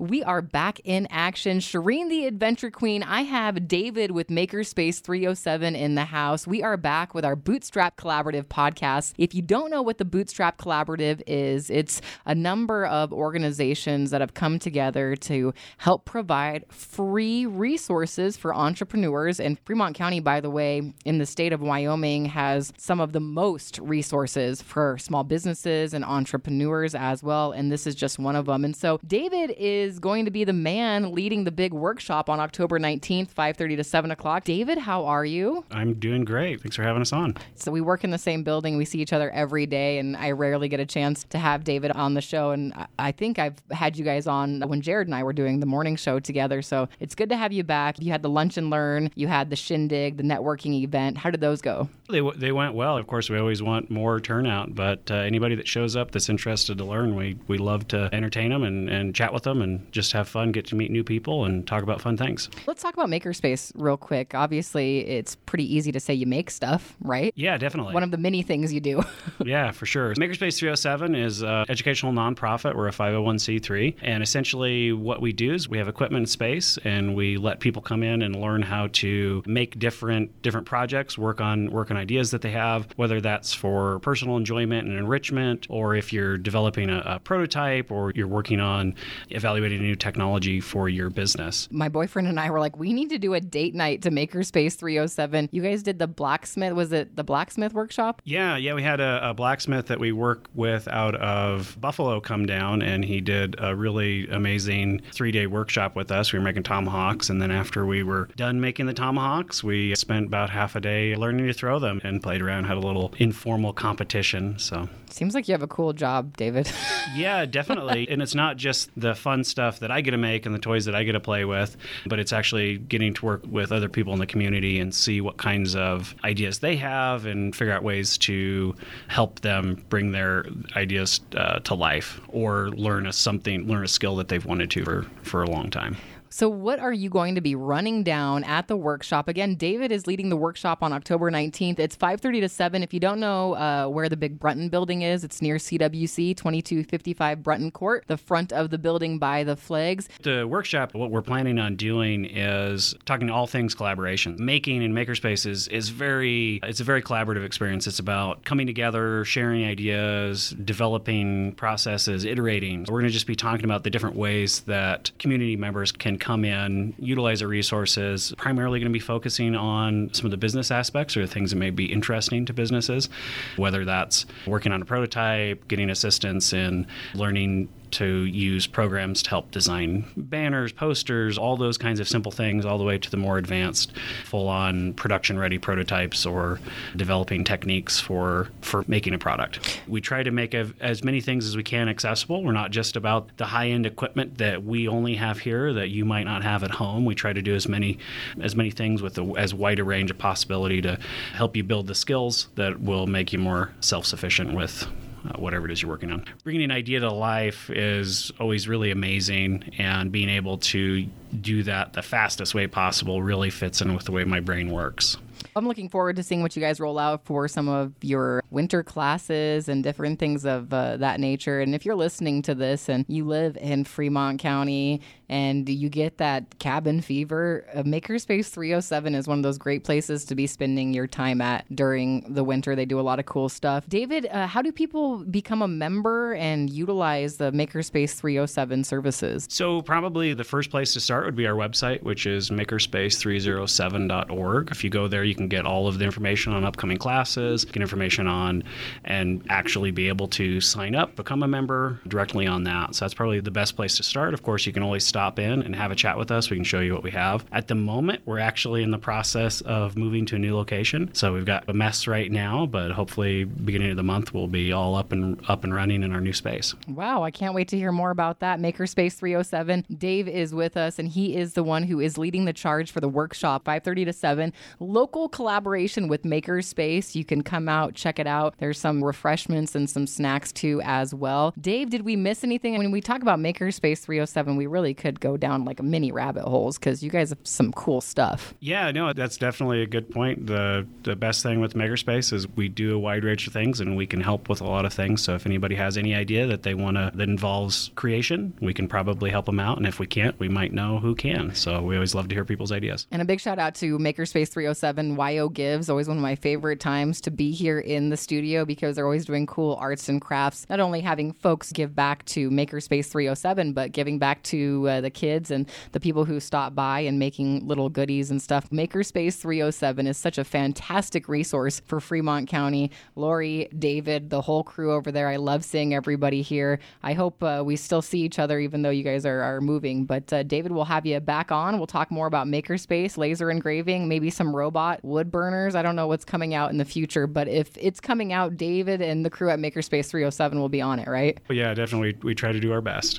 We are back in action. Shireen, the adventure queen. I have David with Makerspace 307 in the house. We are back with our Bootstrap Collaborative podcast. If you don't know what the Bootstrap Collaborative is, it's a number of organizations that have come together to help provide free resources for entrepreneurs. And Fremont County, by the way, in the state of Wyoming, has some of the most resources for small businesses and entrepreneurs as well. And this is just one of them. And so David is going to be the man leading the big workshop on October 19th, 5:30 to 7 o'clock. David, how are you? I'm doing great. Thanks for having us on. So we work in the same building. We see each other every day, and I rarely get a chance to have David on the show. And I- think I've had you guys on when Jared and I were doing the morning show together. So it's good to have you back. You had the lunch and learn, you had the shindig, the networking event. How did those go? They, w- they went well. Of course, we always want more turnout, but uh, anybody that shows up that's interested to learn, we, we love to entertain them and, and chat with them and just have fun, get to meet new people and talk about fun things. Let's talk about Makerspace real quick. Obviously, it's pretty easy to say you make stuff, right? Yeah, definitely. One of the many things you do. yeah, for sure. Makerspace 307 is an educational nonprofit. We're a 501c3. And essentially, what we do is we have equipment and space, and we let people come in and learn how to make different different projects, work on work on ideas that they have, whether that's for personal enjoyment and enrichment, or if you're developing a, a prototype, or you're working on evaluating a new technology for your business. My boyfriend and I were like, we need to do a date night to Makerspace 307. You guys did the blacksmith. Was it the blacksmith workshop? Yeah, yeah, we had a, a blacksmith that we work with out of Buffalo come down, and he did a really amazing three day workshop with us. We were making tomahawks, and then after we were done making the tomahawks, we spent about half a day learning to throw them and played around, had a little informal competition. So, Seems like you have a cool job, David. yeah, definitely. and it's not just the fun stuff that I get to make and the toys that I get to play with, but it's actually getting to work with other people in the community and see what kinds of ideas they have and figure out ways to help them bring their ideas uh, to life or learn a something, learn a skill that they've wanted to for, for a long time. So, what are you going to be running down at the workshop? Again, David is leading the workshop on October 19th. It's 5:30 to 7. If you don't know uh, where the big Brunton building is, it's near CWC 2255 Brunton Court, the front of the building by the flags. The workshop, what we're planning on doing is talking all things collaboration. Making in Makerspace is, is very, it's a very collaborative experience. It's about coming together, sharing ideas, developing processes, iterating. We're going to just be talking about the different ways that community members can come in, utilize our resources. Primarily going to be focusing on some of the business aspects or the things that may be interesting to businesses, whether that's working on a prototype, getting assistance in learning to use programs to help design banners, posters, all those kinds of simple things, all the way to the more advanced, full-on production-ready prototypes or developing techniques for for making a product. We try to make a, as many things as we can accessible. We're not just about the high-end equipment that we only have here that you might not have at home. We try to do as many as many things with a, as wide a range of possibility to help you build the skills that will make you more self-sufficient with uh, whatever it is you're working on. Bringing an idea to life is always really amazing, and being able to do that the fastest way possible really fits in with the way my brain works. I'm looking forward to seeing what you guys roll out for some of your winter classes and different things of uh, that nature. And if you're listening to this and you live in Fremont County and you get that cabin fever, uh, Makerspace 307 is one of those great places to be spending your time at during the winter. They do a lot of cool stuff. David, uh, how do people become a member and utilize the Makerspace 307 services? So, probably the first place to start would be our website, which is makerspace307.org. If you go there, you can get all of the information on upcoming classes, get information on, and actually be able to sign up, become a member directly on that. So, that's probably the best place to start. Of course, you can always stop in and have a chat with us. We can show you what we have. At the moment, we're actually in the process of moving to a new location. So, we've got a mess right now, but hopefully, beginning of the month, we'll be all up and up and running in our new space. Wow, I can't wait to hear more about that. Makerspace 307. Dave is with us and he is the one who is leading the charge for the workshop 5:30 to 7. Local collaboration with Makerspace. You can come out, check it out. There's some refreshments and some snacks too as well. Dave, did we miss anything? When we talk about Makerspace 307, we really could go down like a mini rabbit holes because you guys have some cool stuff. Yeah, no, that's definitely a good point. The the best thing with Makerspace is we do a wide range of things and we can help with a lot of things. So if anybody has any idea that they want to that involves creation, we can probably help them out. And if we can't, we might know who can. So we always love to hear people's ideas. And a big shout out to Makerspace 307. WyoGives, always one of my favorite times to be here in the studio because they're always doing cool arts and crafts. Not only having folks give back to Makerspace 307, but giving back to uh, the kids and the people who stop by and making little goodies and stuff. Makerspace 307 is such a fantastic resource for Fremont County. Lori, David, the whole crew over there. I love seeing everybody here. I hope uh, we still see each other even though you guys are, are moving. But uh, David, we'll have you back on. We'll talk more about Makerspace, laser engraving, maybe some robot wood burners. I don't know what's coming out in the future, but if it's coming out, David and the crew at Makerspace 307 will be on it, right? Yeah, definitely. We try to do our best.